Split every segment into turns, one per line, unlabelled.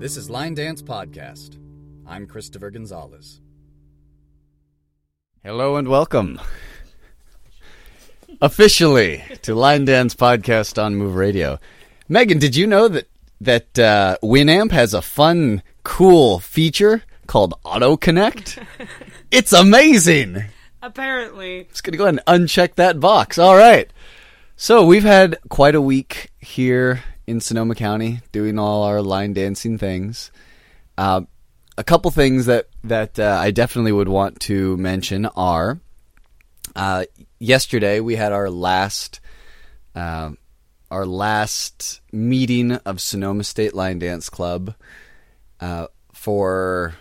This is Line Dance Podcast. I'm Christopher Gonzalez.
Hello and welcome officially to Line Dance Podcast on Move Radio. Megan, did you know that that uh, Winamp has a fun, cool feature called Auto Connect? it's amazing.
Apparently,
just gonna go ahead and uncheck that box. All right. So we've had quite a week here in Sonoma County doing all our line dancing things. Uh, a couple things that that uh, I definitely would want to mention are uh, yesterday we had our last uh, our last meeting of Sonoma State Line Dance Club uh, for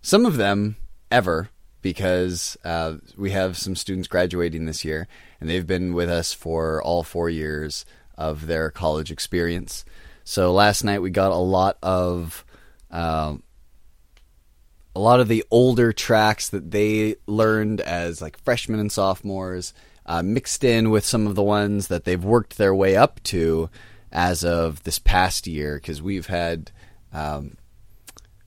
some of them ever because uh, we have some students graduating this year and they've been with us for all four years of their college experience. So last night we got a lot of uh, a lot of the older tracks that they learned as like freshmen and sophomores, uh, mixed in with some of the ones that they've worked their way up to as of this past year, because we've had um,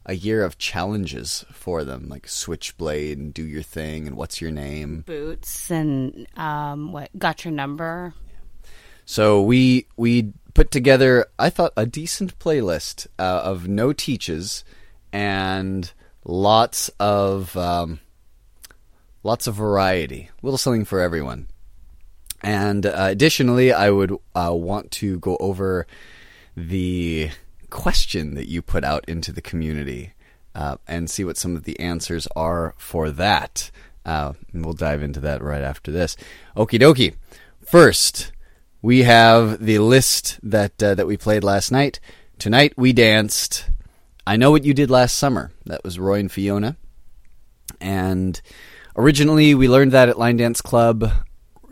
a year of challenges for them, like Switchblade and Do Your Thing and What's Your Name,
Boots and um, what Got Your Number.
So we we put together, I thought, a decent playlist uh, of no teaches and lots of um, lots of variety, a little something for everyone. And uh, additionally, I would uh, want to go over the question that you put out into the community uh, and see what some of the answers are for that. Uh, and we'll dive into that right after this. Okie dokie. First, we have the list that uh, that we played last night. Tonight we danced. I know what you did last summer. That was Roy and Fiona, and originally we learned that at Line Dance Club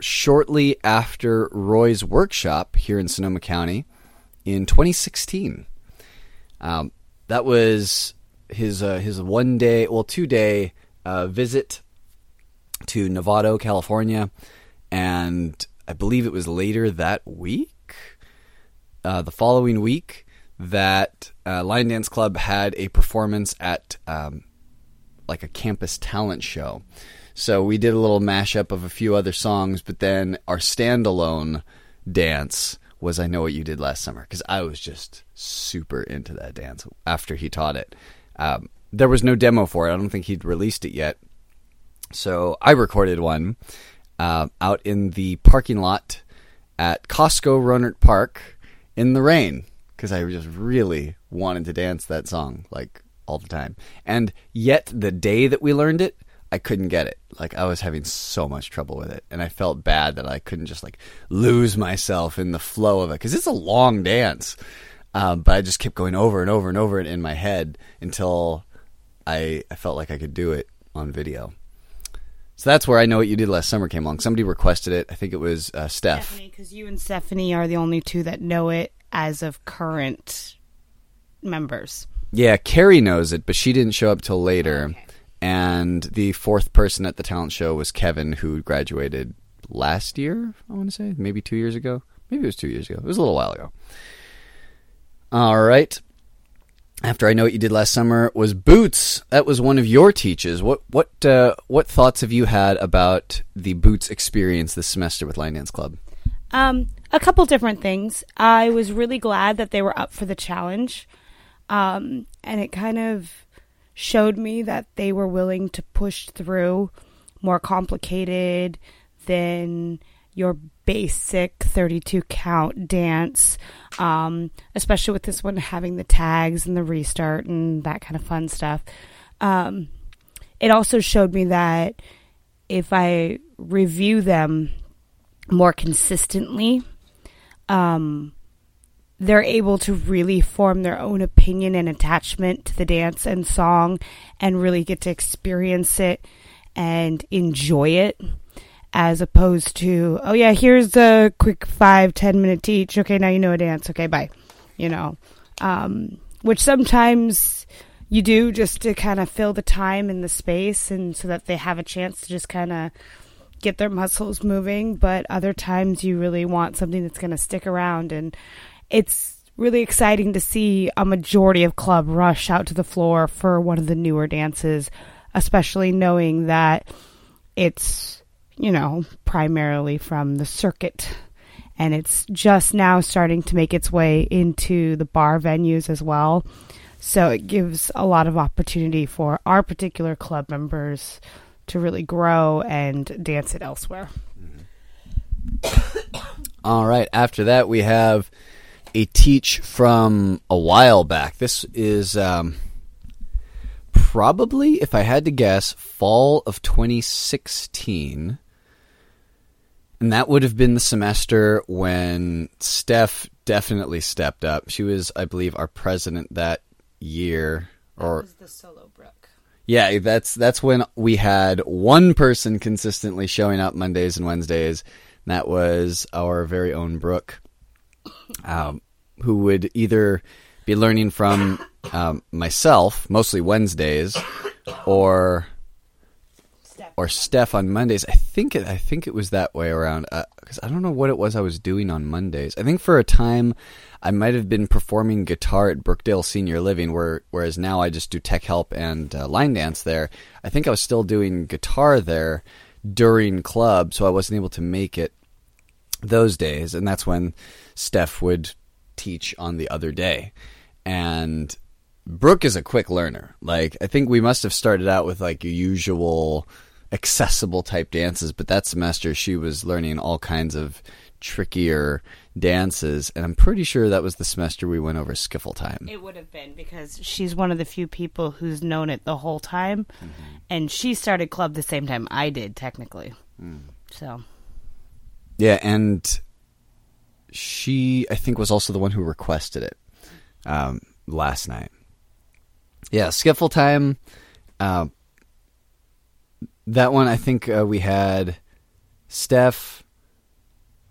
shortly after Roy's workshop here in Sonoma County in 2016. Um, that was his uh, his one day, well, two day uh, visit to Novato, California, and I believe it was later that week, uh, the following week, that uh, Line Dance Club had a performance at um, like a campus talent show. So we did a little mashup of a few other songs, but then our standalone dance was I Know What You Did Last Summer because I was just super into that dance after he taught it. Um, there was no demo for it. I don't think he'd released it yet. So I recorded one uh, out in the parking lot at Costco Rohnert Park in the rain because I just really wanted to dance that song like all the time. And yet, the day that we learned it, I couldn't get it. Like I was having so much trouble with it, and I felt bad that I couldn't just like lose myself in the flow of it because it's a long dance. Um, but I just kept going over and over and over it in my head until I, I felt like I could do it on video. So that's where I know what you did last summer came along. Somebody requested it. I think it was uh, Steph.
Because you and Stephanie are the only two that know it as of current members.
Yeah, Carrie knows it, but she didn't show up till later. Oh, okay. And the fourth person at the talent show was Kevin, who graduated last year. I want to say maybe two years ago. Maybe it was two years ago. It was a little while ago. All right after I know what you did last summer was Boots. That was one of your teaches. What what uh, what thoughts have you had about the Boots experience this semester with Line Dance Club? Um,
a couple different things. I was really glad that they were up for the challenge, um, and it kind of showed me that they were willing to push through more complicated than your basic 32 count dance um, especially with this one having the tags and the restart and that kind of fun stuff. Um, it also showed me that if I review them more consistently, um, they're able to really form their own opinion and attachment to the dance and song and really get to experience it and enjoy it as opposed to, oh yeah, here's a quick five, ten minute teach. Okay, now you know a dance. Okay, bye. You know, um, which sometimes you do just to kind of fill the time and the space and so that they have a chance to just kind of get their muscles moving. But other times you really want something that's going to stick around. And it's really exciting to see a majority of club rush out to the floor for one of the newer dances, especially knowing that it's you know, primarily from the circuit. And it's just now starting to make its way into the bar venues as well. So it gives a lot of opportunity for our particular club members to really grow and dance it elsewhere.
right. After that, we have a teach from a while back. This is um, probably, if I had to guess, fall of 2016. And that would have been the semester when Steph definitely stepped up. She was, I believe, our president that year.
Or that the solo Brooke.
Yeah, that's that's when we had one person consistently showing up Mondays and Wednesdays. And that was our very own Brooke, um, who would either be learning from um, myself, mostly Wednesdays, or or Steph on Mondays. I think it, I think it was that way around because uh, I don't know what it was I was doing on Mondays. I think for a time I might have been performing guitar at Brookdale Senior Living, where whereas now I just do tech help and uh, line dance there. I think I was still doing guitar there during club, so I wasn't able to make it those days, and that's when Steph would teach on the other day, and. Brooke is a quick learner. Like I think we must have started out with like your usual accessible type dances. But that semester, she was learning all kinds of trickier dances, and I'm pretty sure that was the semester we went over skiffle time.
It would have been because she's one of the few people who's known it the whole time, mm-hmm. and she started club the same time I did, technically. Mm. So,
yeah, and she I think was also the one who requested it um, last night. Yeah, skiffle time. Uh, that one, I think uh, we had Steph,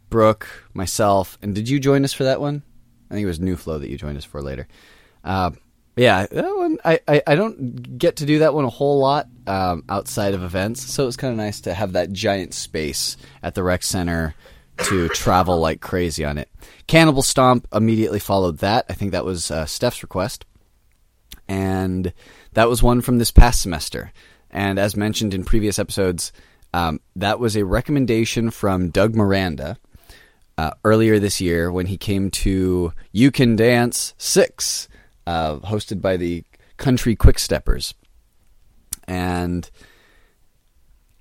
Brooke, myself, and did you join us for that one? I think it was New Flow that you joined us for later. Uh, yeah, that one I, I, I, don't get to do that one a whole lot um, outside of events, so it was kind of nice to have that giant space at the rec center to travel like crazy on it. Cannibal Stomp immediately followed that. I think that was uh, Steph's request, and that was one from this past semester. And as mentioned in previous episodes, um, that was a recommendation from Doug Miranda uh, earlier this year when he came to You Can Dance 6, uh, hosted by the Country Quicksteppers. And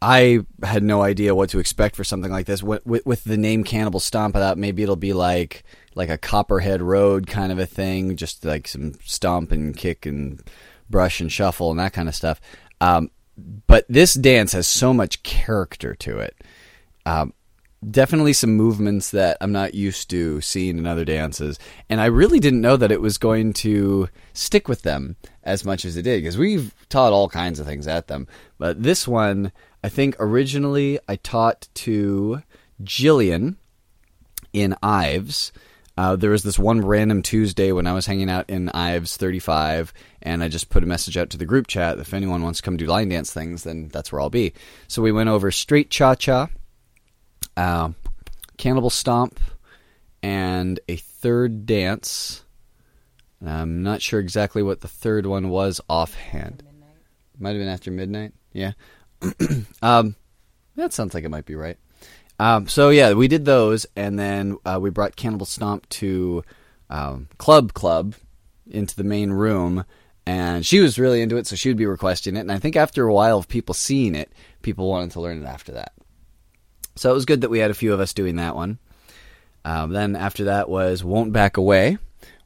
I had no idea what to expect for something like this. With, with, the name Cannibal Stomp I thought maybe it'll be like like a Copperhead Road kind of a thing, just like some stomp and kick and brush and shuffle and that kind of stuff. Um, but this dance has so much character to it. Um, definitely some movements that I'm not used to seeing in other dances, and I really didn't know that it was going to stick with them as much as it did because we've taught all kinds of things at them. But this one, I think originally I taught to Jillian in Ives uh, there was this one random Tuesday when I was hanging out in Ives 35, and I just put a message out to the group chat. If anyone wants to come do line dance things, then that's where I'll be. So we went over Straight Cha Cha, uh, Cannibal Stomp, and a third dance. I'm not sure exactly what the third one was offhand. Might have been after midnight. Yeah. um, that sounds like it might be right. Um, so yeah, we did those, and then uh, we brought Cannibal Stomp to um, Club Club into the main room, and she was really into it, so she would be requesting it. And I think after a while of people seeing it, people wanted to learn it after that. So it was good that we had a few of us doing that one. Um, then after that was Won't Back Away,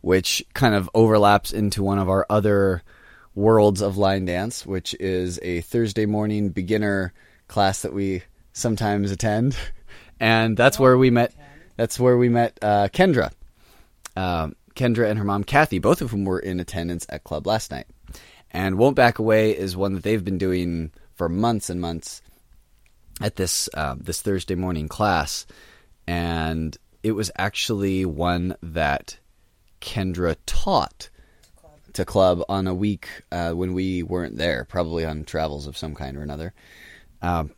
which kind of overlaps into one of our other worlds of line dance, which is a Thursday morning beginner class that we sometimes attend. and that's where we met. That's where we met uh, Kendra, um, Kendra and her mom Kathy, both of whom were in attendance at club last night. And won't back away is one that they've been doing for months and months at this uh, this Thursday morning class, and it was actually one that Kendra taught to club on a week uh, when we weren't there, probably on travels of some kind or another. Um,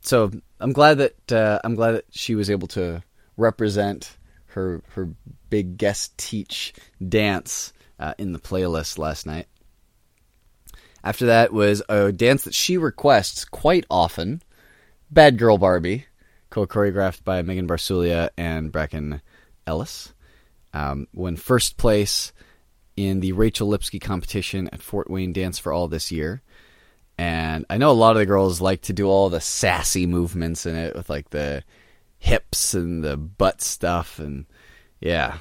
so I'm glad that uh, I'm glad that she was able to represent her her big guest teach dance uh, in the playlist last night. After that was a dance that she requests quite often, "Bad Girl Barbie," co-choreographed by Megan Barsulia and Bracken Ellis. Um, won first place in the Rachel Lipsky competition at Fort Wayne Dance for All this year and I know a lot of the girls like to do all the sassy movements in it with like the hips and the butt stuff and yeah.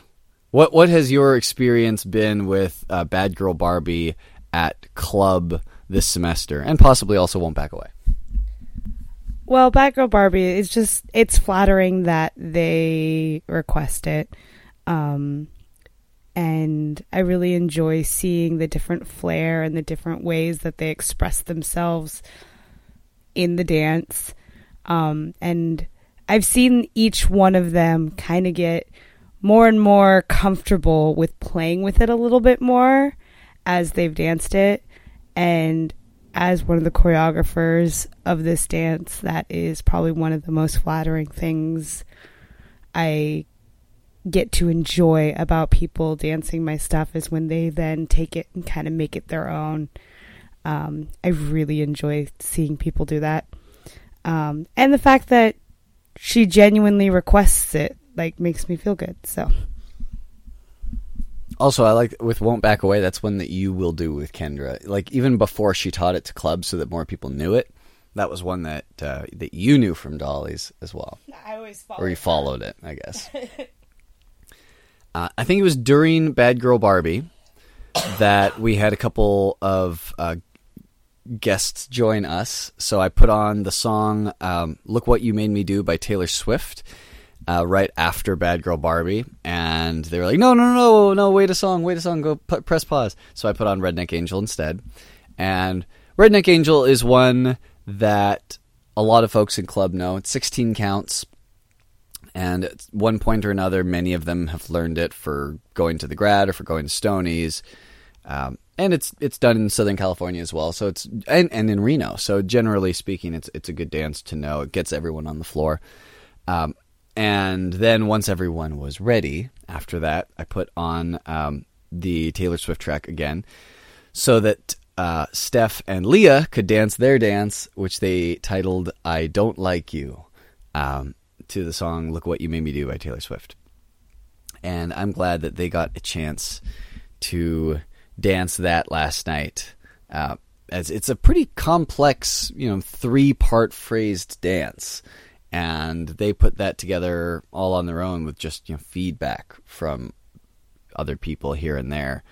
What what has your experience been with uh, Bad Girl Barbie at club this semester and possibly also won't back away?
Well, Bad Girl Barbie is just it's flattering that they request it. Um, and I really enjoy seeing the different flair and the different ways that they express themselves in the dance. Um, and I've seen each one of them kind of get more and more comfortable with playing with it a little bit more as they've danced it. And as one of the choreographers of this dance, that is probably one of the most flattering things I get to enjoy about people dancing my stuff is when they then take it and kind of make it their own. Um, I really enjoy seeing people do that. Um, and the fact that she genuinely requests it like makes me feel good. So
also, I like with "Won't Back Away." That's one that you will do with Kendra. Like even before she taught it to clubs, so that more people knew it. That was one that uh, that you knew from Dolly's as well.
I always
followed or you followed it, I guess. Uh, I think it was during Bad Girl Barbie that we had a couple of uh, guests join us. So I put on the song um, Look What You Made Me Do by Taylor Swift uh, right after Bad Girl Barbie. And they were like, no, no, no, no, wait a song, wait a song, go p- press pause. So I put on Redneck Angel instead. And Redneck Angel is one that a lot of folks in club know. It's 16 counts. And at one point or another, many of them have learned it for going to the grad or for going to Stonies. Um, and it's it's done in Southern California as well. So it's and, and in Reno. So generally speaking, it's it's a good dance to know. It gets everyone on the floor. Um, and then once everyone was ready, after that, I put on um, the Taylor Swift track again, so that uh, Steph and Leah could dance their dance, which they titled "I Don't Like You." Um, to the song "Look What You Made Me Do" by Taylor Swift, and I'm glad that they got a chance to dance that last night. Uh, as it's a pretty complex, you know, three-part phrased dance, and they put that together all on their own with just you know feedback from other people here and there.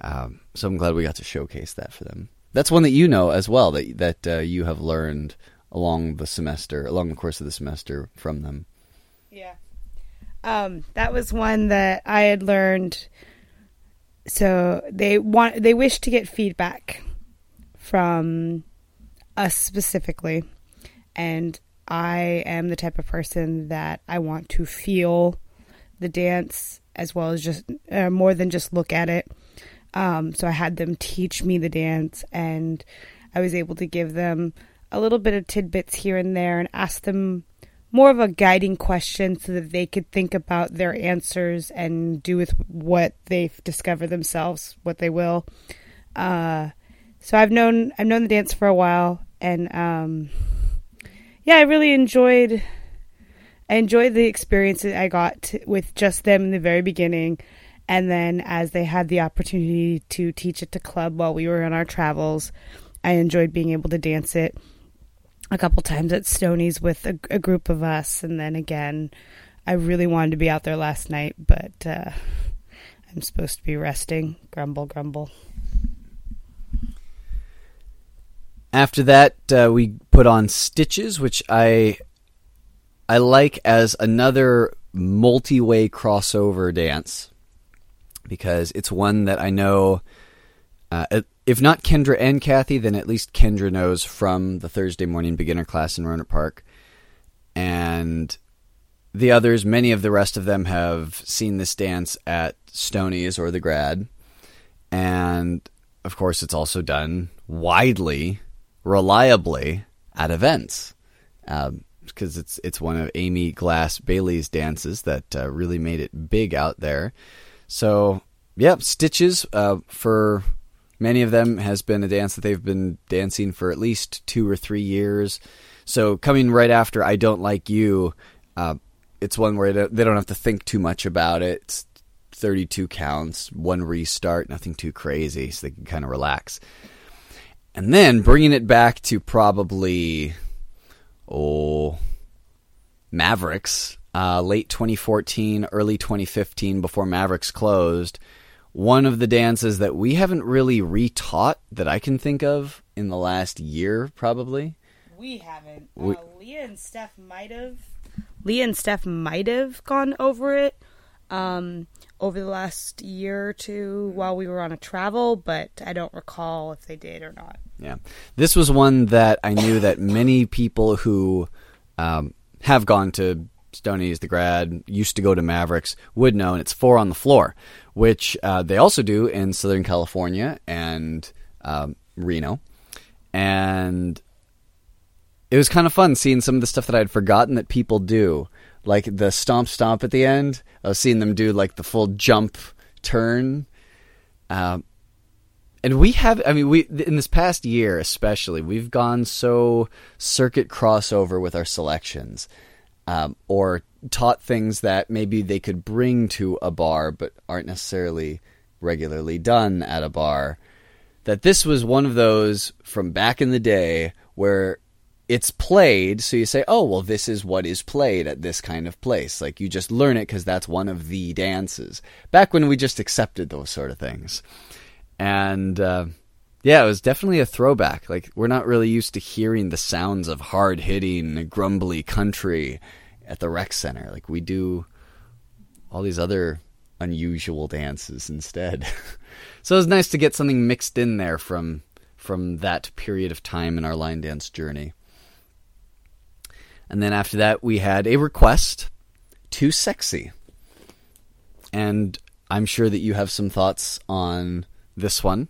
Um, so I'm glad we got to showcase that for them. That's one that you know as well that that uh, you have learned along the semester, along the course of the semester from them.
Yeah. Um, that was one that I had learned. So they want they wish to get feedback from us specifically, and I am the type of person that I want to feel the dance as well as just uh, more than just look at it. Um, so I had them teach me the dance, and I was able to give them a little bit of tidbits here and there and ask them more of a guiding question so that they could think about their answers and do with what they've discovered themselves what they will. Uh, so I've known I've known the dance for a while, and um, yeah, I really enjoyed I enjoyed the experience that I got with just them in the very beginning, and then as they had the opportunity to teach it to club while we were on our travels, I enjoyed being able to dance it a couple times at Stony's with a, a, group of us, and then again, I really wanted to be out there last night, but uh, I'm supposed to be resting. Grumble, grumble.
After that, uh, we put on Stitches, which I I like as another multi-way crossover dance because it's one that I know uh, if not Kendra and Kathy, then at least Kendra knows from the Thursday morning beginner class in Rohnert Park. And the others, many of the rest of them have seen this dance at Stony's or the grad. And of course, it's also done widely, reliably at events. Because um, it's it's one of Amy Glass Bailey's dances that uh, really made it big out there. So, yeah, stitches uh, for Many of them has been a dance that they've been dancing for at least two or three years. So coming right after "I Don't Like You," uh, it's one where they don't have to think too much about it. It's 32 counts, one restart, nothing too crazy, so they can kind of relax. And then bringing it back to probably oh Mavericks, uh, late 2014, early 2015, before Mavericks closed one of the dances that we haven't really retaught that I can think of in the last year, probably.
We haven't. Uh, we, uh, Leah and Steph might have. Leah and Steph might have gone over it um, over the last year or two while we were on a travel, but I don't recall if they did or not.
Yeah, this was one that I knew that many people who um, have gone to Stoney's, the grad, used to go to Mavericks, would know, and it's four on the floor, which uh, they also do in Southern California and um, Reno. And it was kind of fun seeing some of the stuff that I had forgotten that people do, like the stomp stomp at the end. I was seeing them do like the full jump turn. Um, and we have, I mean, we in this past year especially, we've gone so circuit crossover with our selections um, or taught things that maybe they could bring to a bar but aren't necessarily regularly done at a bar. That this was one of those from back in the day where it's played, so you say, oh, well, this is what is played at this kind of place. Like, you just learn it because that's one of the dances. Back when we just accepted those sort of things. And. Uh, yeah, it was definitely a throwback. Like we're not really used to hearing the sounds of hard hitting, grumbly country at the rec center. Like we do all these other unusual dances instead. so it was nice to get something mixed in there from from that period of time in our line dance journey. And then after that we had a request too sexy. And I'm sure that you have some thoughts on this one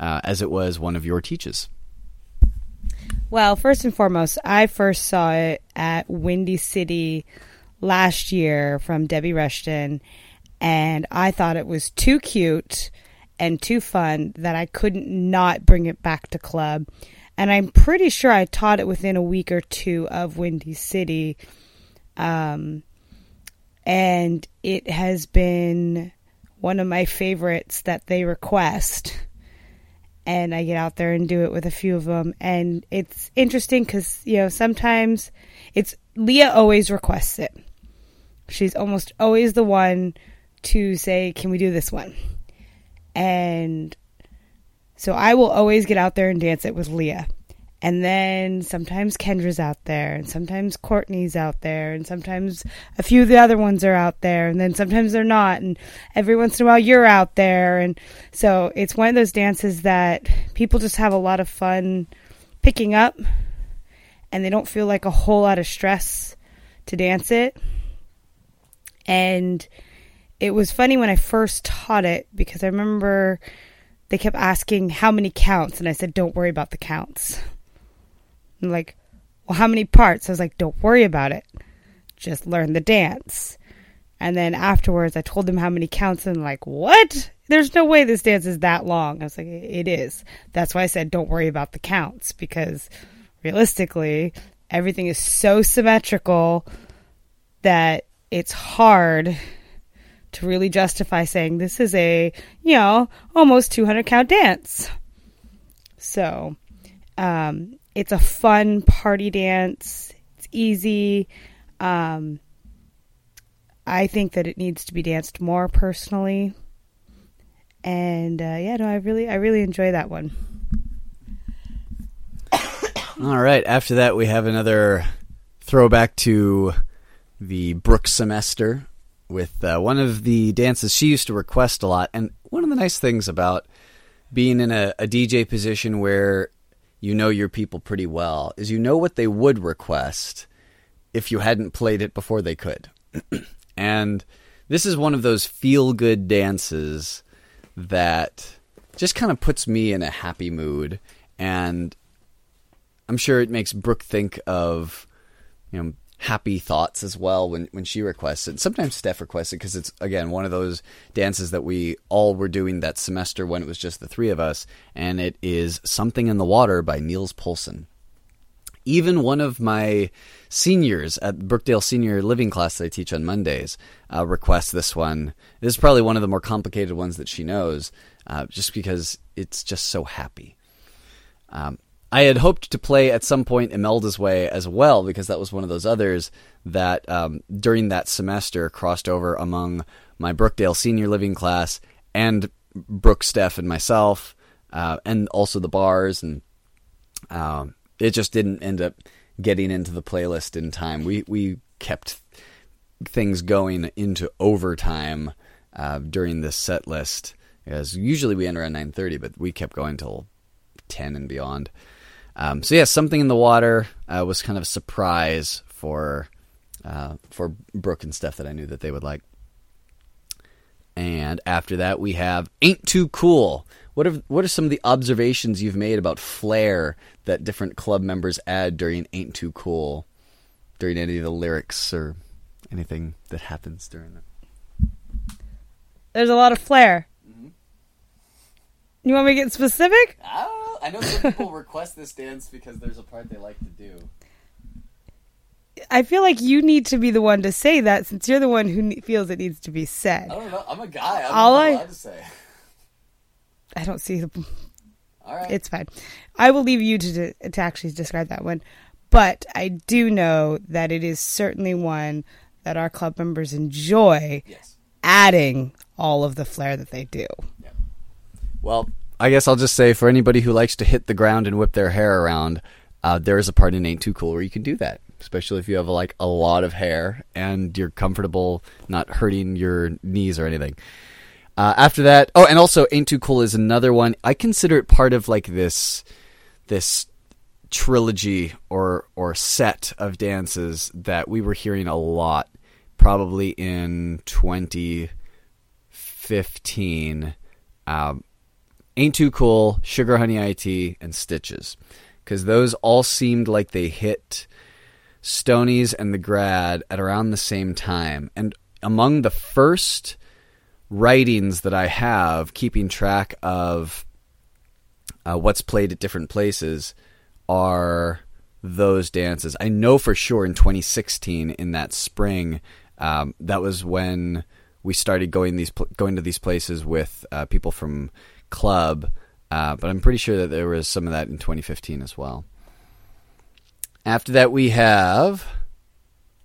uh, as it was one of your teaches?
Well, first and foremost, I first saw it at Windy City last year from Debbie Rushton, and I thought it was too cute and too fun that I couldn't not bring it back to club. And I'm pretty sure I taught it within a week or two of Windy City. Um, and it has been one of my favorites that they request and I get out there and do it with a few of them. And it's interesting because, you know, sometimes it's Leah always requests it. She's almost always the one to say, Can we do this one? And so I will always get out there and dance it with Leah. And then sometimes Kendra's out there, and sometimes Courtney's out there, and sometimes a few of the other ones are out there, and then sometimes they're not. And every once in a while, you're out there. And so it's one of those dances that people just have a lot of fun picking up, and they don't feel like a whole lot of stress to dance it. And it was funny when I first taught it because I remember they kept asking how many counts, and I said, don't worry about the counts I'm like, well, how many parts? I was like, don't worry about it. Just learn the dance. And then afterwards, I told them how many counts, and like, what? There's no way this dance is that long. I was like, it is. That's why I said, don't worry about the counts, because realistically, everything is so symmetrical that it's hard to really justify saying this is a, you know, almost 200 count dance. So, um, it's a fun party dance. It's easy. Um, I think that it needs to be danced more personally. And uh, yeah, no, I really, I really enjoy that one.
All right. After that, we have another throwback to the Brook semester with uh, one of the dances she used to request a lot. And one of the nice things about being in a, a DJ position where you know your people pretty well is you know what they would request if you hadn't played it before they could. and this is one of those feel good dances that just kind of puts me in a happy mood and I'm sure it makes Brooke think of you know happy thoughts as well when, when she requests it. Sometimes Steph requests it because it's, again, one of those dances that we all were doing that semester when it was just the three of us, and it is Something in the Water by Niels Poulsen. Even one of my seniors at Brookdale Senior Living class that I teach on Mondays uh, requests this one. This is probably one of the more complicated ones that she knows, uh, just because it's just so happy. Um, I had hoped to play at some point Imelda's Way as well, because that was one of those others that um, during that semester crossed over among my Brookdale senior living class and Brooke, Steph, and myself, uh, and also the bars. And um, it just didn't end up getting into the playlist in time. We, we kept things going into overtime uh, during this set list. As usually we end around 9.30, but we kept going till 10 and beyond. Um, so yeah, something in the water uh, was kind of a surprise for uh, for Brooke and stuff that I knew that they would like. And after that, we have "Ain't Too Cool." What have what are some of the observations you've made about flair that different club members add during "Ain't Too Cool," during any of the lyrics or anything that happens during that,
There's a lot of flair. Mm-hmm. You want me to get specific?
Uh, I know some people request this dance because there's a part they like to do.
I feel like you need to be the one to say that since you're the one who ne- feels it needs to be said.
I don't know. I'm a guy. I'm All I, to say. I
don't see the. All right. It's fine. I will leave you to, de- to actually describe that one. But I do know that it is certainly one that our club members enjoy yes. adding all of the flair that they do.
Yeah. Well, I guess I'll just say for anybody who likes to hit the ground and whip their hair around, uh, there is a part in Ain't Too Cool where you can do that, especially if you have like a lot of hair and you're comfortable, not hurting your knees or anything. Uh, after that, oh, and also Ain't Too Cool is another one. I consider it part of like this this trilogy or or set of dances that we were hearing a lot, probably in 2015. Um, Ain't Too Cool, Sugar Honey IT, and Stitches. Because those all seemed like they hit Stonies and The Grad at around the same time. And among the first writings that I have keeping track of uh, what's played at different places are those dances. I know for sure in 2016, in that spring, um, that was when we started going these going to these places with uh, people from club, uh, but I'm pretty sure that there was some of that in 2015 as well. After that, we have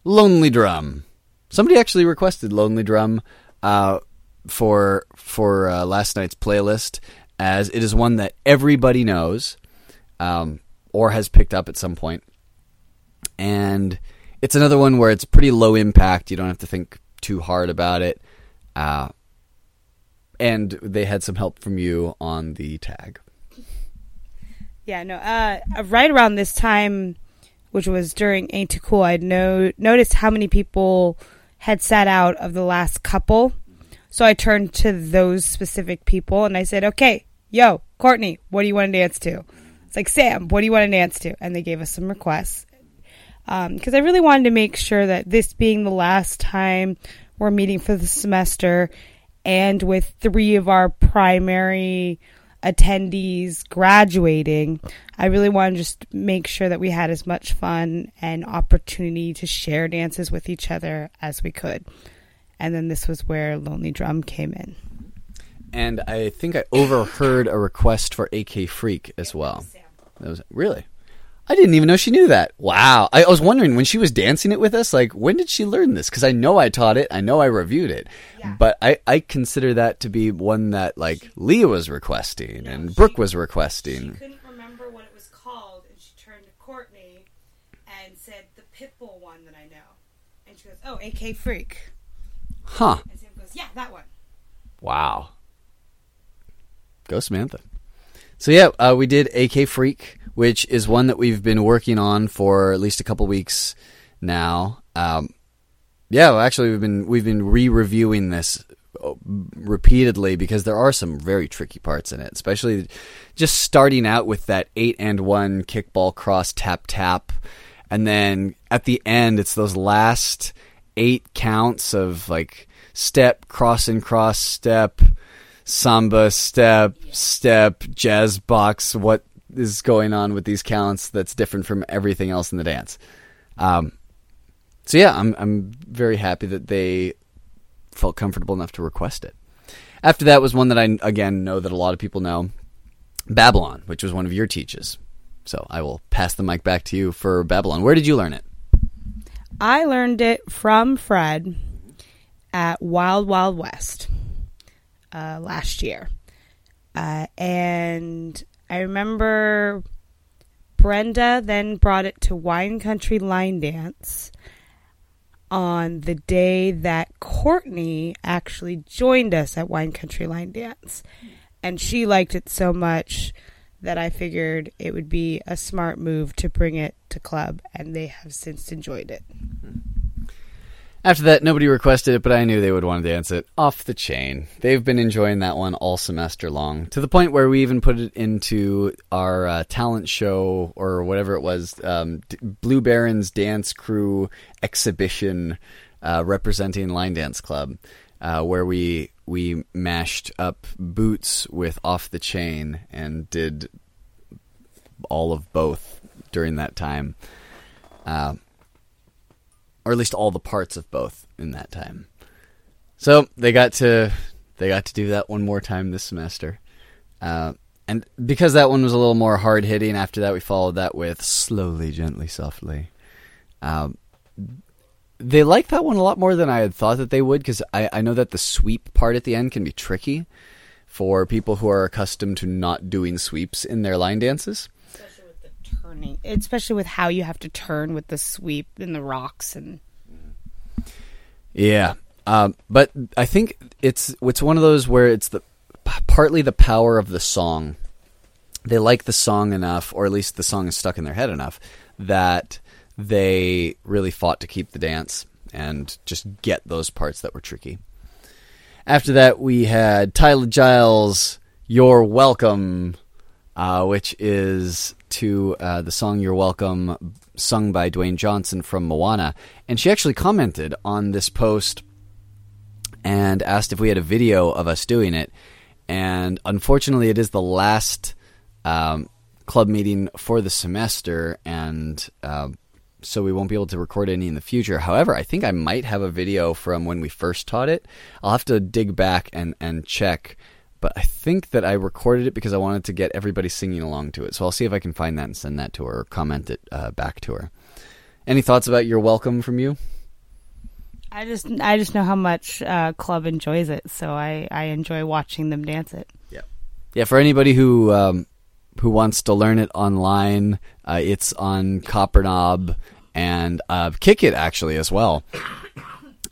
Lonely Drum. Somebody actually requested Lonely Drum uh, for for uh, last night's playlist, as it is one that everybody knows um, or has picked up at some point, and it's another one where it's pretty low impact. You don't have to think too hard about it. Uh, and they had some help from you on the tag.
Yeah, no. Uh, uh right around this time, which was during Ain't Too Cool, I no- noticed how many people had sat out of the last couple. So I turned to those specific people and I said, okay, yo, Courtney, what do you want to dance to? It's like, Sam, what do you want to dance to? And they gave us some requests. Because um, I really wanted to make sure that this being the last time we're meeting for the semester and with three of our primary attendees graduating, I really want to just make sure that we had as much fun and opportunity to share dances with each other as we could. And then this was where Lonely Drum came in.
And I think I overheard a request for AK Freak as well. That was really I didn't even know she knew that. Wow. I, I, was wondering when she was dancing it with us, like, when did she learn this? Because I know I taught it, I know I reviewed it, yeah. but I, I consider that to be one that, like, she, Leah was requesting no, and she, Brooke was requesting.
She couldn't remember what it was called, and she turned to Courtney and said, The Pitbull one that I know. And she goes, Oh, AK Freak.
Huh.
And Sam goes, Yeah, that one.
Wow. Go, Samantha. So yeah, uh, we did AK Freak, which is one that we've been working on for at least a couple weeks now. Um, yeah, well, actually, we've been we've been re-reviewing this uh, repeatedly because there are some very tricky parts in it, especially just starting out with that eight and one kickball cross tap tap, and then at the end it's those last eight counts of like step cross and cross step samba, step, step, jazz box. What is going on with these counts that's different from everything else in the dance? Um, so yeah, I'm I'm very happy that they felt comfortable enough to request it. After that was one that I again know that a lot of people know, Babylon, which was one of your teaches. So I will pass the mic back to you for Babylon. Where did you learn it?
I learned it from Fred at Wild Wild West uh, last year. Uh, and I remember Brenda then brought it to Wine Country Line Dance on the day that Courtney actually joined us at Wine Country Line Dance. And she liked it so much that I figured it would be a smart move to bring it to club, and they have since enjoyed it. Mm-hmm.
After that, nobody requested it, but I knew they would want to dance it. Off the chain. They've been enjoying that one all semester long, to the point where we even put it into our uh, talent show or whatever it was, um, D- Blue Baron's dance crew exhibition uh, representing Line Dance Club, uh, where we we mashed up boots with off the chain and did all of both during that time. Uh, or at least all the parts of both in that time. So they got to they got to do that one more time this semester, uh, and because that one was a little more hard hitting, after that we followed that with slowly, gently, softly. Um, they like that one a lot more than I had thought that they would because I, I know that the sweep part at the end can be tricky for people who are accustomed to not doing sweeps in their line dances
turning, especially with how you have to turn with the sweep and the rocks and.
Yeah, um, but I think it's it's one of those where it's the partly the power of the song. They like the song enough, or at least the song is stuck in their head enough that they really fought to keep the dance and just get those parts that were tricky. After that, we had Tyler Giles, "You're Welcome," uh, which is to uh, the song You're Welcome, sung by Dwayne Johnson from Moana. And she actually commented on this post and asked if we had a video of us doing it. And unfortunately, it is the last um, club meeting for the semester, and uh, so we won't be able to record any in the future. However, I think I might have a video from when we first taught it. I'll have to dig back and, and check but I think that I recorded it because I wanted to get everybody singing along to it. So I'll see if I can find that and send that to her or comment it uh, back to her. Any thoughts about your welcome from you?
I just I just know how much uh, club enjoys it, so I I enjoy watching them dance it.
Yeah, yeah. For anybody who um, who wants to learn it online, uh, it's on CopperKnob and uh, Kick It actually as well.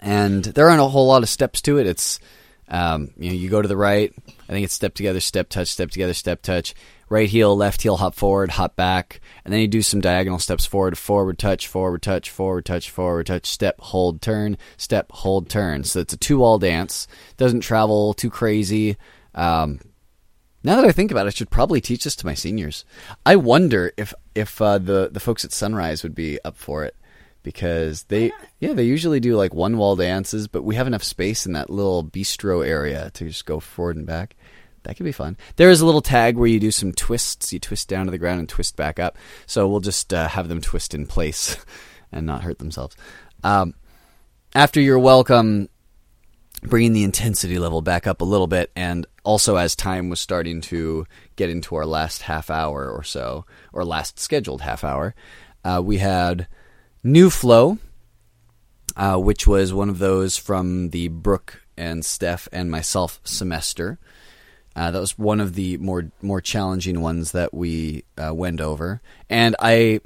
And there aren't a whole lot of steps to it. It's um, you know you go to the right, I think it's step together, step touch, step together, step touch, right heel, left heel, hop forward, hop back, and then you do some diagonal steps forward, forward touch, forward touch, forward touch, forward touch, step, hold, turn, step, hold, turn. So it's a two wall dance. Doesn't travel too crazy. Um, now that I think about it, I should probably teach this to my seniors. I wonder if if uh, the the folks at Sunrise would be up for it because they yeah. yeah. they usually do like one wall dances but we have enough space in that little bistro area to just go forward and back that could be fun there is a little tag where you do some twists you twist down to the ground and twist back up so we'll just uh, have them twist in place and not hurt themselves um, after your welcome bringing the intensity level back up a little bit and also as time was starting to get into our last half hour or so or last scheduled half hour uh, we had New Flow, uh, which was one of those from the Brooke and Steph and myself semester. Uh, that was one of the more more challenging ones that we uh, went over, and I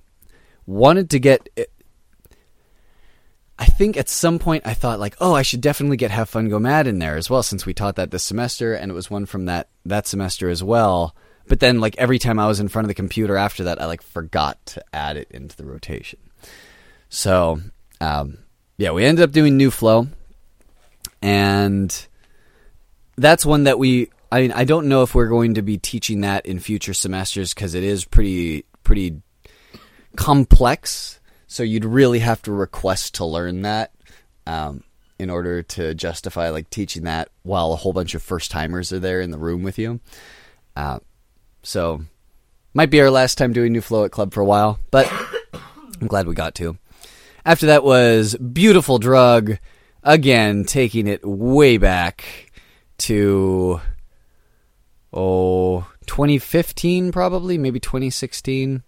wanted to get. It. Eh, I think at some point I thought like, oh, I should definitely get Have Fun Go Mad in there as well, since we taught that this semester, and it was one from that that semester as well. But then, like every time I was in front of the computer after that, I like forgot to add it into the rotation. So, um, yeah, we ended up doing New Flow, and that's one that we. I mean, I don't know if we're going to be teaching that in future semesters because it is pretty pretty complex. So you'd really have to request to learn that um, in order to justify like teaching that while a whole bunch of first timers are there in the room with you. Uh, so might be our last time doing new flow at club for a while, but I'm glad we got to. After that was Beautiful Drug, again, taking it way back to, oh, 2015 probably, maybe 2016.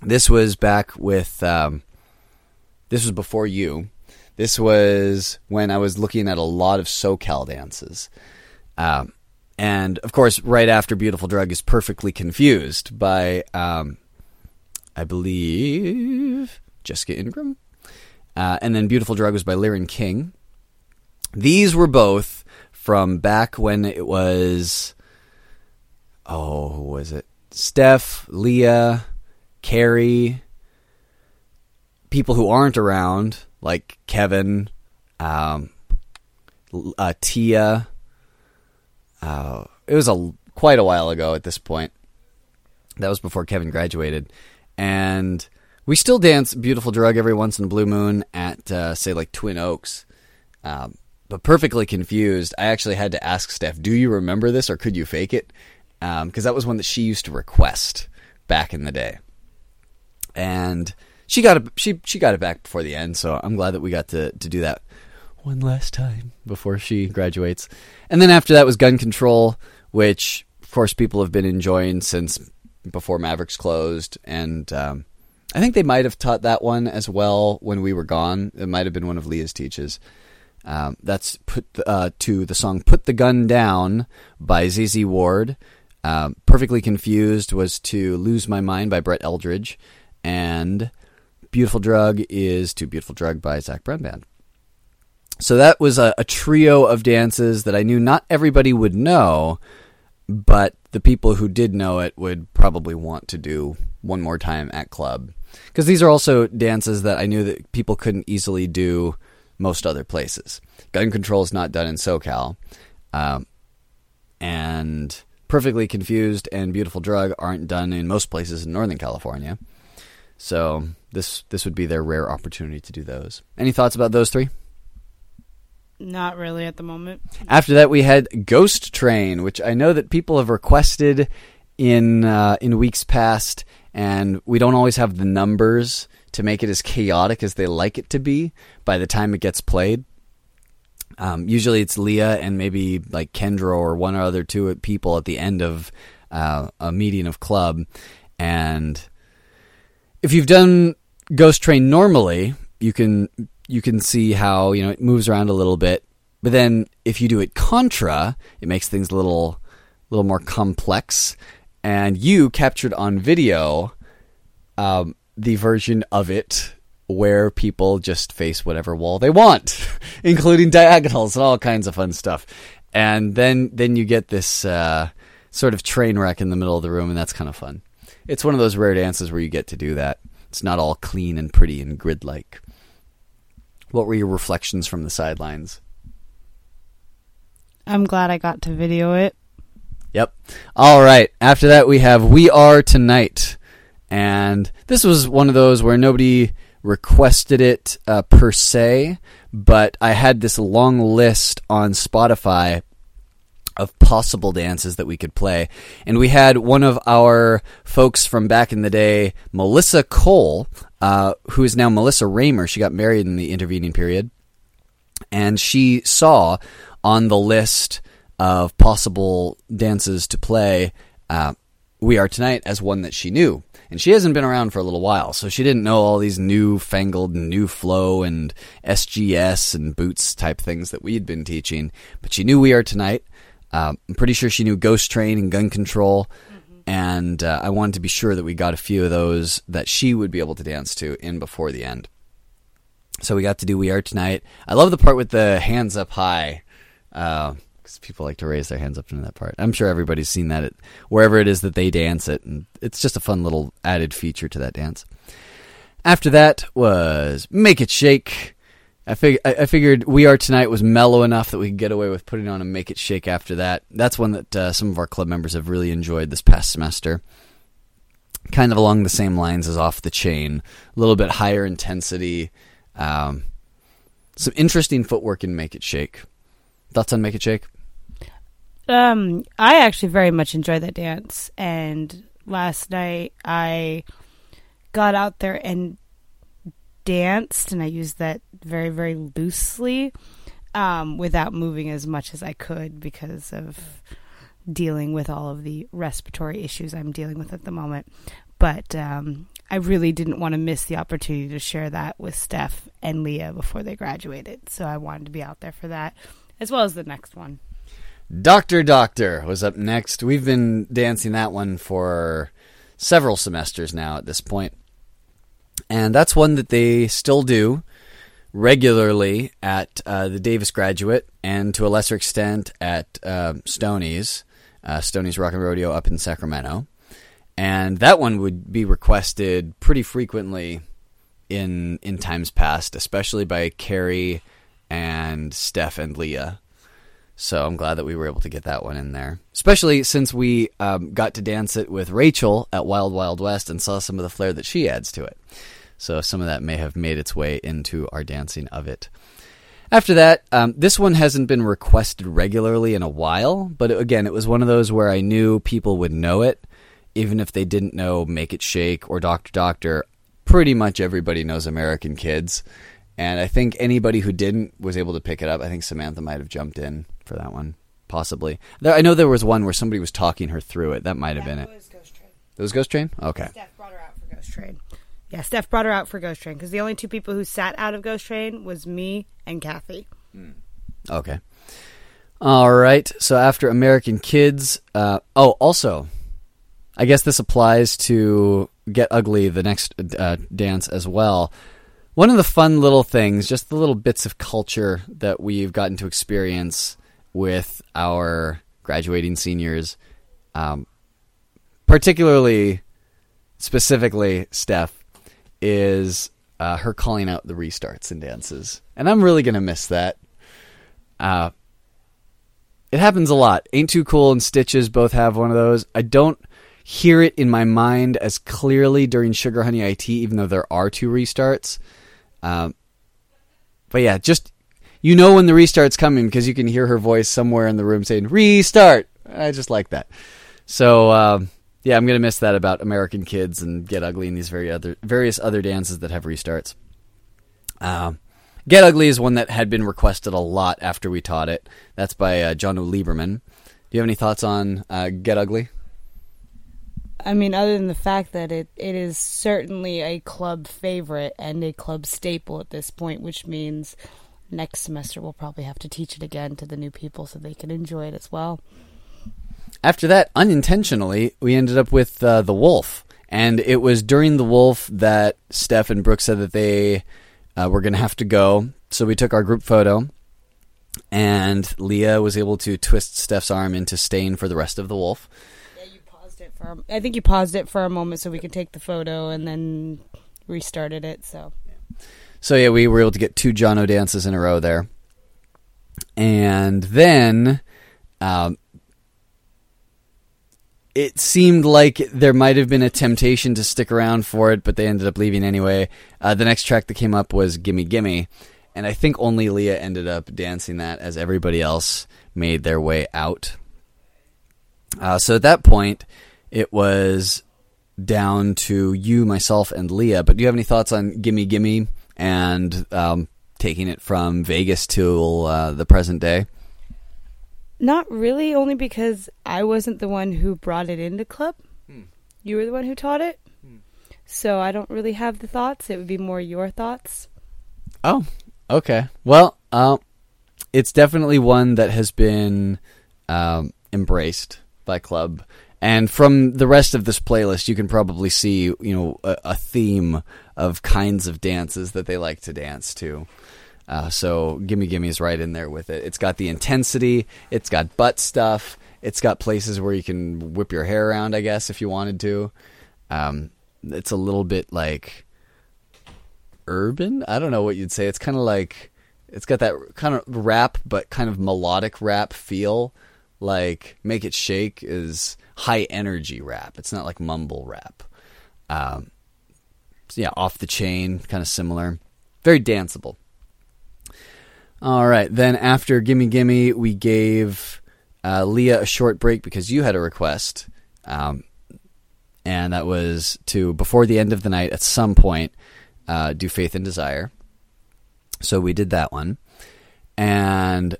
This was back with, um, this was before you. This was when I was looking at a lot of SoCal dances. Um, and of course, right after Beautiful Drug is perfectly confused by, um, I believe Jessica Ingram. Uh, and then Beautiful Drug was by Liren King. These were both from back when it was. Oh, who was it? Steph, Leah, Carrie, people who aren't around, like Kevin, um, uh, Tia. Uh, it was a quite a while ago at this point. That was before Kevin graduated, and we still dance Beautiful Drug every once in a blue moon at, uh, say, like Twin Oaks. Um, but perfectly confused, I actually had to ask Steph, do you remember this or could you fake it? Because um, that was one that she used to request back in the day. And she got it, she, she got it back before the end, so I'm glad that we got to, to do that one last time before she graduates. And then after that was Gun Control, which, of course, people have been enjoying since before Mavericks closed. And um, I think they might have taught that one as well when we were gone. It might have been one of Leah's teaches. Um, that's put uh, to the song "Put the Gun Down" by ZZ Ward. Um, Perfectly confused was to "Lose My Mind" by Brett Eldredge, and "Beautiful Drug" is to "Beautiful Drug" by Zac Brown Band. So that was a, a trio of dances that I knew not everybody would know, but the people who did know it would probably want to do one more time at club because these are also dances that I knew that people couldn't easily do most other places. Gun control is not done in SoCal, um, and perfectly confused and beautiful drug aren't done in most places in Northern California. So this this would be their rare opportunity to do those. Any thoughts about those three?
Not really at the moment.
After that, we had Ghost Train, which I know that people have requested in uh, in weeks past, and we don't always have the numbers to make it as chaotic as they like it to be by the time it gets played. Um, usually, it's Leah and maybe like Kendra or one or other two people at the end of uh, a meeting of club. And if you've done Ghost Train normally, you can you can see how you know it moves around a little bit. But then if you do it contra, it makes things a little little more complex. And you captured on video um, the version of it where people just face whatever wall they want, including diagonals and all kinds of fun stuff. And then then you get this uh, sort of train wreck in the middle of the room, and that's kind of fun. It's one of those rare dances where you get to do that. It's not all clean and pretty and grid like. What were your reflections from the sidelines?
I'm glad I got to video it.
Yep. All right. After that, we have We Are Tonight. And this was one of those where nobody requested it uh, per se, but I had this long list on Spotify of possible dances that we could play. And we had one of our folks from back in the day, Melissa Cole, uh, who is now Melissa Raymer. She got married in the intervening period. And she saw on the list of possible dances to play uh, We Are Tonight as one that she knew. And she hasn't been around for a little while, so she didn't know all these newfangled new flow and SGS and boots type things that we'd been teaching. But she knew We Are Tonight, um, I'm pretty sure she knew Ghost Train and Gun Control, mm-hmm. and uh, I wanted to be sure that we got a few of those that she would be able to dance to in before the end. So we got to do We Are Tonight. I love the part with the hands up high. Uh, because people like to raise their hands up into that part. I'm sure everybody's seen that at, wherever it is that they dance it, and it's just a fun little added feature to that dance. After that was Make It Shake, I, fig- I figured We Are Tonight was mellow enough that we could get away with putting on a Make It Shake after that. That's one that uh, some of our club members have really enjoyed this past semester. Kind of along the same lines as Off the Chain, a little bit higher intensity. Um, some interesting footwork in Make It Shake. Thoughts on Make It Shake?
Um, I actually very much enjoyed that dance, and last night I got out there and danced, and I used that very, very loosely um, without moving as much as I could because of dealing with all of the respiratory issues I'm dealing with at the moment. But um, I really didn't want to miss the opportunity to share that with Steph and Leah before they graduated. So I wanted to be out there for that, as well as the next one.
Doctor Doctor was up next. We've been dancing that one for several semesters now at this point. And that's one that they still do regularly at uh, the Davis Graduate and to a lesser extent at uh, Stoney's, uh, Stoney's Rockin Rodeo up in Sacramento. And that one would be requested pretty frequently in in times past, especially by Carrie and Steph and Leah. So I'm glad that we were able to get that one in there, especially since we um, got to dance it with Rachel at Wild Wild West and saw some of the flair that she adds to it. So some of that may have made its way into our dancing of it. After that, um, this one hasn't been requested regularly in a while, but again, it was one of those where I knew people would know it, even if they didn't know Make It Shake or Doctor Doctor. Pretty much everybody knows American Kids, and I think anybody who didn't was able to pick it up. I think Samantha might have jumped in for that one, possibly. There, I know there was one where somebody was talking her through it. That might have been it. Ghost Train. was Ghost Train? Okay.
Steph brought her out for Ghost Train. Yeah, Steph brought her out for Ghost Train because the only two people who sat out of Ghost Train was me and Kathy. Hmm.
Okay. All right. So after American Kids, uh, oh, also, I guess this applies to Get Ugly, the next uh, dance as well. One of the fun little things, just the little bits of culture that we've gotten to experience with our graduating seniors, um, particularly, specifically, Steph is uh, her calling out the restarts and dances, and I'm really gonna miss that. Uh, it happens a lot. Ain't too cool and Stitches both have one of those. I don't hear it in my mind as clearly during Sugar Honey IT, even though there are two restarts. Um, but yeah, just you know when the restart's coming because you can hear her voice somewhere in the room saying "restart." I just like that. So um, yeah, I'm gonna miss that about American Kids and Get Ugly and these very other various other dances that have restarts. Uh, Get Ugly is one that had been requested a lot after we taught it. That's by uh, John O. Lieberman. Do you have any thoughts on uh, Get Ugly?
I mean, other than the fact that it, it is certainly a club favorite and a club staple at this point, which means next semester we'll probably have to teach it again to the new people so they can enjoy it as well.
After that, unintentionally, we ended up with uh, The Wolf. And it was during The Wolf that Steph and Brooke said that they uh, were going to have to go. So we took our group photo. And Leah was able to twist Steph's arm into staying for the rest of The Wolf.
Yeah, you paused it for. think you paused it for a moment so we could take the photo, and then restarted it. So.
So yeah, we were able to get two Jono dances in a row there, and then um, it seemed like there might have been a temptation to stick around for it, but they ended up leaving anyway. Uh, the next track that came up was "Gimme Gimme," and I think only Leah ended up dancing that as everybody else made their way out. Uh, so at that point, it was down to you, myself, and Leah. But do you have any thoughts on "Gimme Gimme" and um, taking it from Vegas to uh, the present day?
Not really, only because I wasn't the one who brought it into club. Hmm. You were the one who taught it. Hmm. So I don't really have the thoughts. It would be more your thoughts.
Oh, okay. Well, um, it's definitely one that has been um, embraced by club. And from the rest of this playlist, you can probably see, you know, a, a theme of kinds of dances that they like to dance to. Uh, so Gimme Gimme is right in there with it. It's got the intensity, it's got butt stuff, it's got places where you can whip your hair around, I guess, if you wanted to. Um, it's a little bit like urban. I don't know what you'd say. It's kind of like it's got that kind of rap, but kind of melodic rap feel. Like Make It Shake is high energy rap. It's not like mumble rap. Um, so yeah, off the chain, kind of similar. Very danceable. All right. Then after Gimme Gimme, we gave uh, Leah a short break because you had a request. Um, and that was to, before the end of the night, at some point, uh, do Faith and Desire. So we did that one. And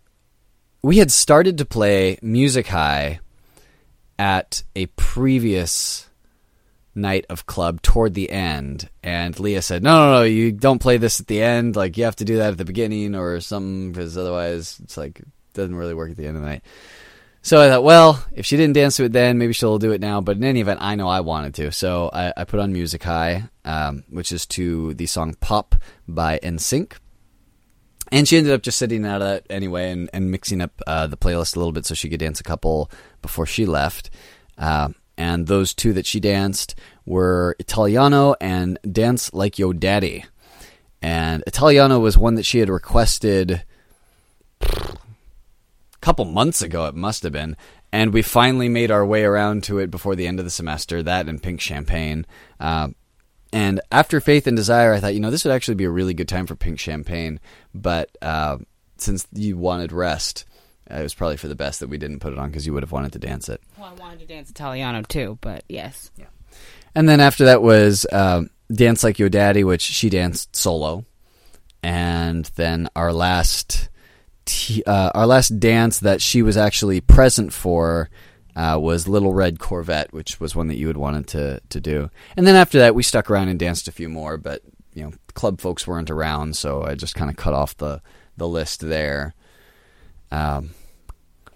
we had started to play Music High at a previous night of club toward the end and leah said no no no you don't play this at the end like you have to do that at the beginning or something because otherwise it's like it doesn't really work at the end of the night so i thought well if she didn't dance to it then maybe she'll do it now but in any event i know i wanted to so i, I put on music high um, which is to the song pop by nsync and she ended up just sitting out of that anyway and, and mixing up uh, the playlist a little bit so she could dance a couple before she left uh, and those two that she danced were Italiano and Dance Like Yo Daddy. And Italiano was one that she had requested a couple months ago, it must have been. And we finally made our way around to it before the end of the semester, that and Pink Champagne. Uh, and after Faith and Desire, I thought, you know, this would actually be a really good time for Pink Champagne. But uh, since you wanted rest, it was probably for the best that we didn't put it on because you would have wanted to dance it.
Well, I wanted to dance Italiano too, but yes. Yeah.
And then after that was uh, Dance Like Your Daddy, which she danced solo. And then our last t- uh, our last dance that she was actually present for uh, was Little Red Corvette, which was one that you had wanted to to do. And then after that, we stuck around and danced a few more, but you know, club folks weren't around, so I just kind of cut off the the list there. Um,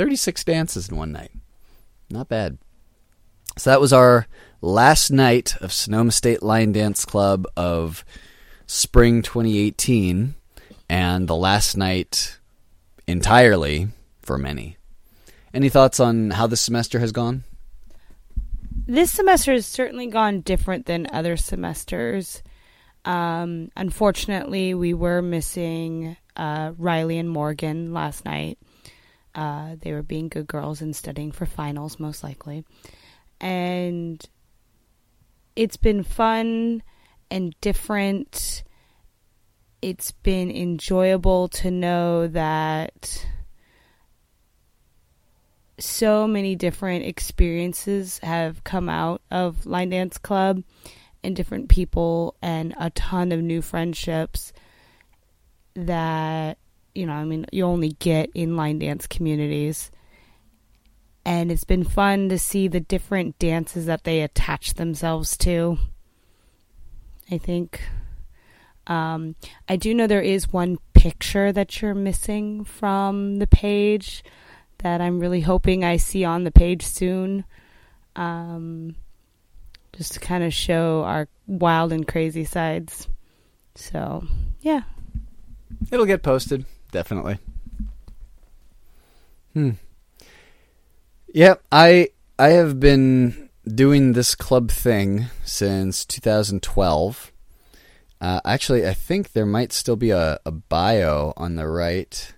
36 dances in one night. Not bad. So that was our last night of Sonoma State Line Dance Club of spring 2018 and the last night entirely for many. Any thoughts on how this semester has gone?
This semester has certainly gone different than other semesters. Um, unfortunately, we were missing uh, Riley and Morgan last night. Uh, they were being good girls and studying for finals, most likely. And it's been fun and different. It's been enjoyable to know that so many different experiences have come out of Line Dance Club and different people, and a ton of new friendships that you know, I mean, you only get in line dance communities. And it's been fun to see the different dances that they attach themselves to. I think. Um, I do know there is one picture that you're missing from the page that I'm really hoping I see on the page soon. Um, just to kind of show our wild and crazy sides. So, yeah.
It'll get posted definitely. Hmm. Yeah, I I have been doing this club thing since 2012. Uh, actually, I think there might still be a, a bio on the right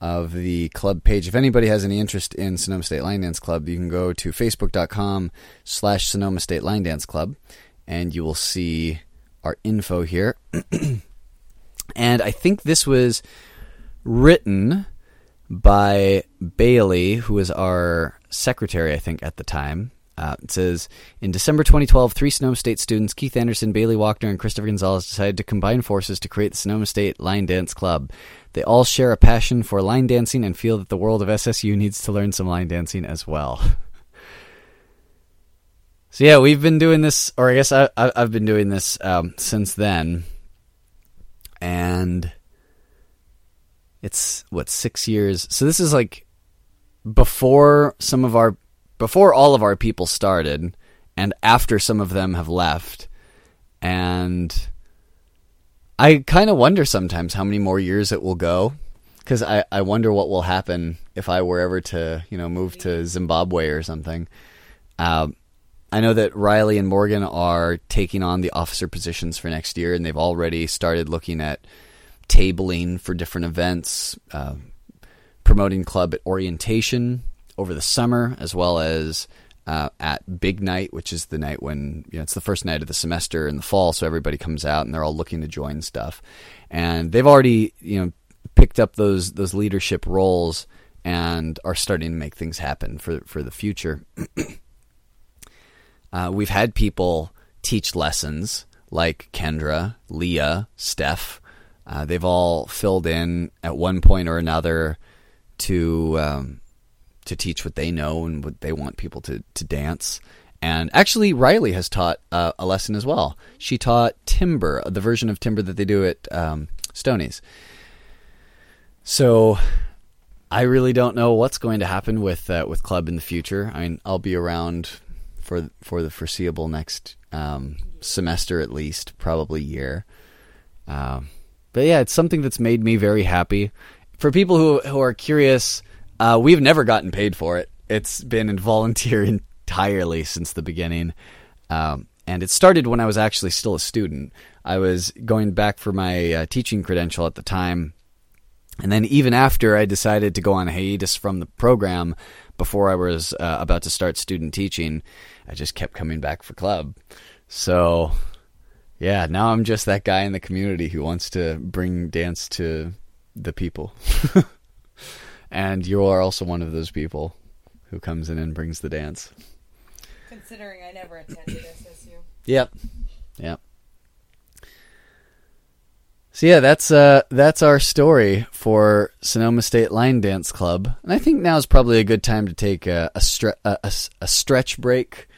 of the club page. If anybody has any interest in Sonoma State Line Dance Club, you can go to facebook.com slash Sonoma State Line Dance Club, and you will see our info here. and I think this was written by Bailey, who was our secretary, I think, at the time. Uh, it says In December 2012, three Sonoma State students, Keith Anderson, Bailey Walkner, and Christopher Gonzalez, decided to combine forces to create the Sonoma State Line Dance Club. They all share a passion for line dancing and feel that the world of SSU needs to learn some line dancing as well. so, yeah, we've been doing this, or I guess I, have been doing this um, since then. And it's what six years. So this is like before some of our before all of our people started, and after some of them have left, and I kind of wonder sometimes how many more years it will go because I, I wonder what will happen if I were ever to you know move to Zimbabwe or something. Uh, I know that Riley and Morgan are taking on the officer positions for next year, and they've already started looking at tabling for different events, uh, promoting club at orientation over the summer, as well as uh, at big night, which is the night when you know, it's the first night of the semester in the fall, so everybody comes out and they're all looking to join stuff, and they've already you know picked up those those leadership roles and are starting to make things happen for for the future. uh, we've had people teach lessons like Kendra, Leah, Steph, uh, they've all filled in at one point or another to um, to teach what they know and what they want people to to dance. And actually, Riley has taught uh, a lesson as well. She taught timber, the version of timber that they do at um, Stonies. So, I really don't know what's going to happen with uh, with club in the future. I mean, I'll be around for for the foreseeable next um, semester at least, probably year. Um, but yeah, it's something that's made me very happy. For people who who are curious, uh, we've never gotten paid for it. It's been volunteer entirely since the beginning, um, and it started when I was actually still a student. I was going back for my uh, teaching credential at the time, and then even after I decided to go on hiatus from the program before I was uh, about to start student teaching, I just kept coming back for club. So yeah, now I'm just that guy in the community who wants to bring dance to the people. and you are also one of those people who comes in and brings the dance.
Considering I never attended SSU.
Yep. Yep. So yeah, that's uh that's our story for Sonoma State Line Dance Club, and I think now is probably a good time to take a a, stre- a, a, a stretch break,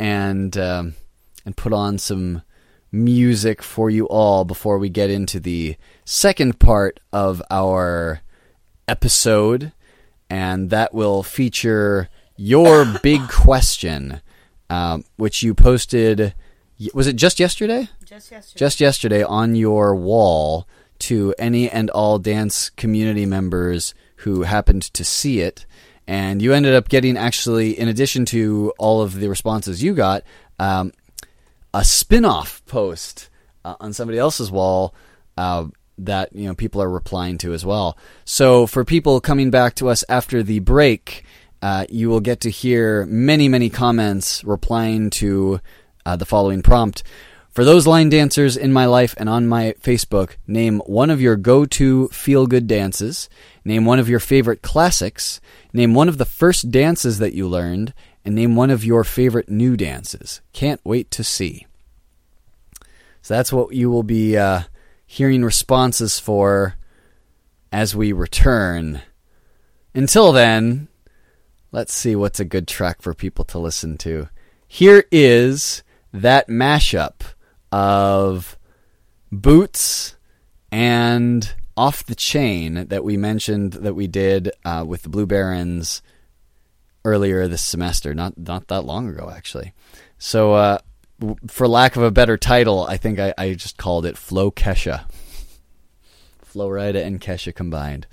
and um, and put on some music for you all before we get into the second part of our episode, and that will feature your big question, um, which you posted. Was it
just yesterday? Just
yesterday. Just yesterday on your wall to any and all dance community members who happened to see it. And you ended up getting actually, in addition to all of the responses you got, um, a spin-off post uh, on somebody else's wall uh, that you know people are replying to as well. So for people coming back to us after the break, uh, you will get to hear many many comments replying to uh, the following prompt. For those line dancers in my life and on my Facebook, name one of your go to feel good dances, name one of your favorite classics, name one of the first dances that you learned, and name one of your favorite new dances. Can't wait to see. So that's what you will be uh, hearing responses for as we return. Until then, let's see what's a good track for people to listen to. Here is that mashup of Boots and Off the Chain that we mentioned that we did uh, with the Blue Barons earlier this semester, not not that long ago actually. So, uh, for lack of a better title, I think I, I just called it Flow Kesha. Flo Rida and Kesha combined.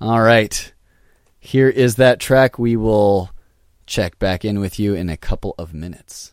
All right, here is that track. We will check back in with you in a couple of minutes.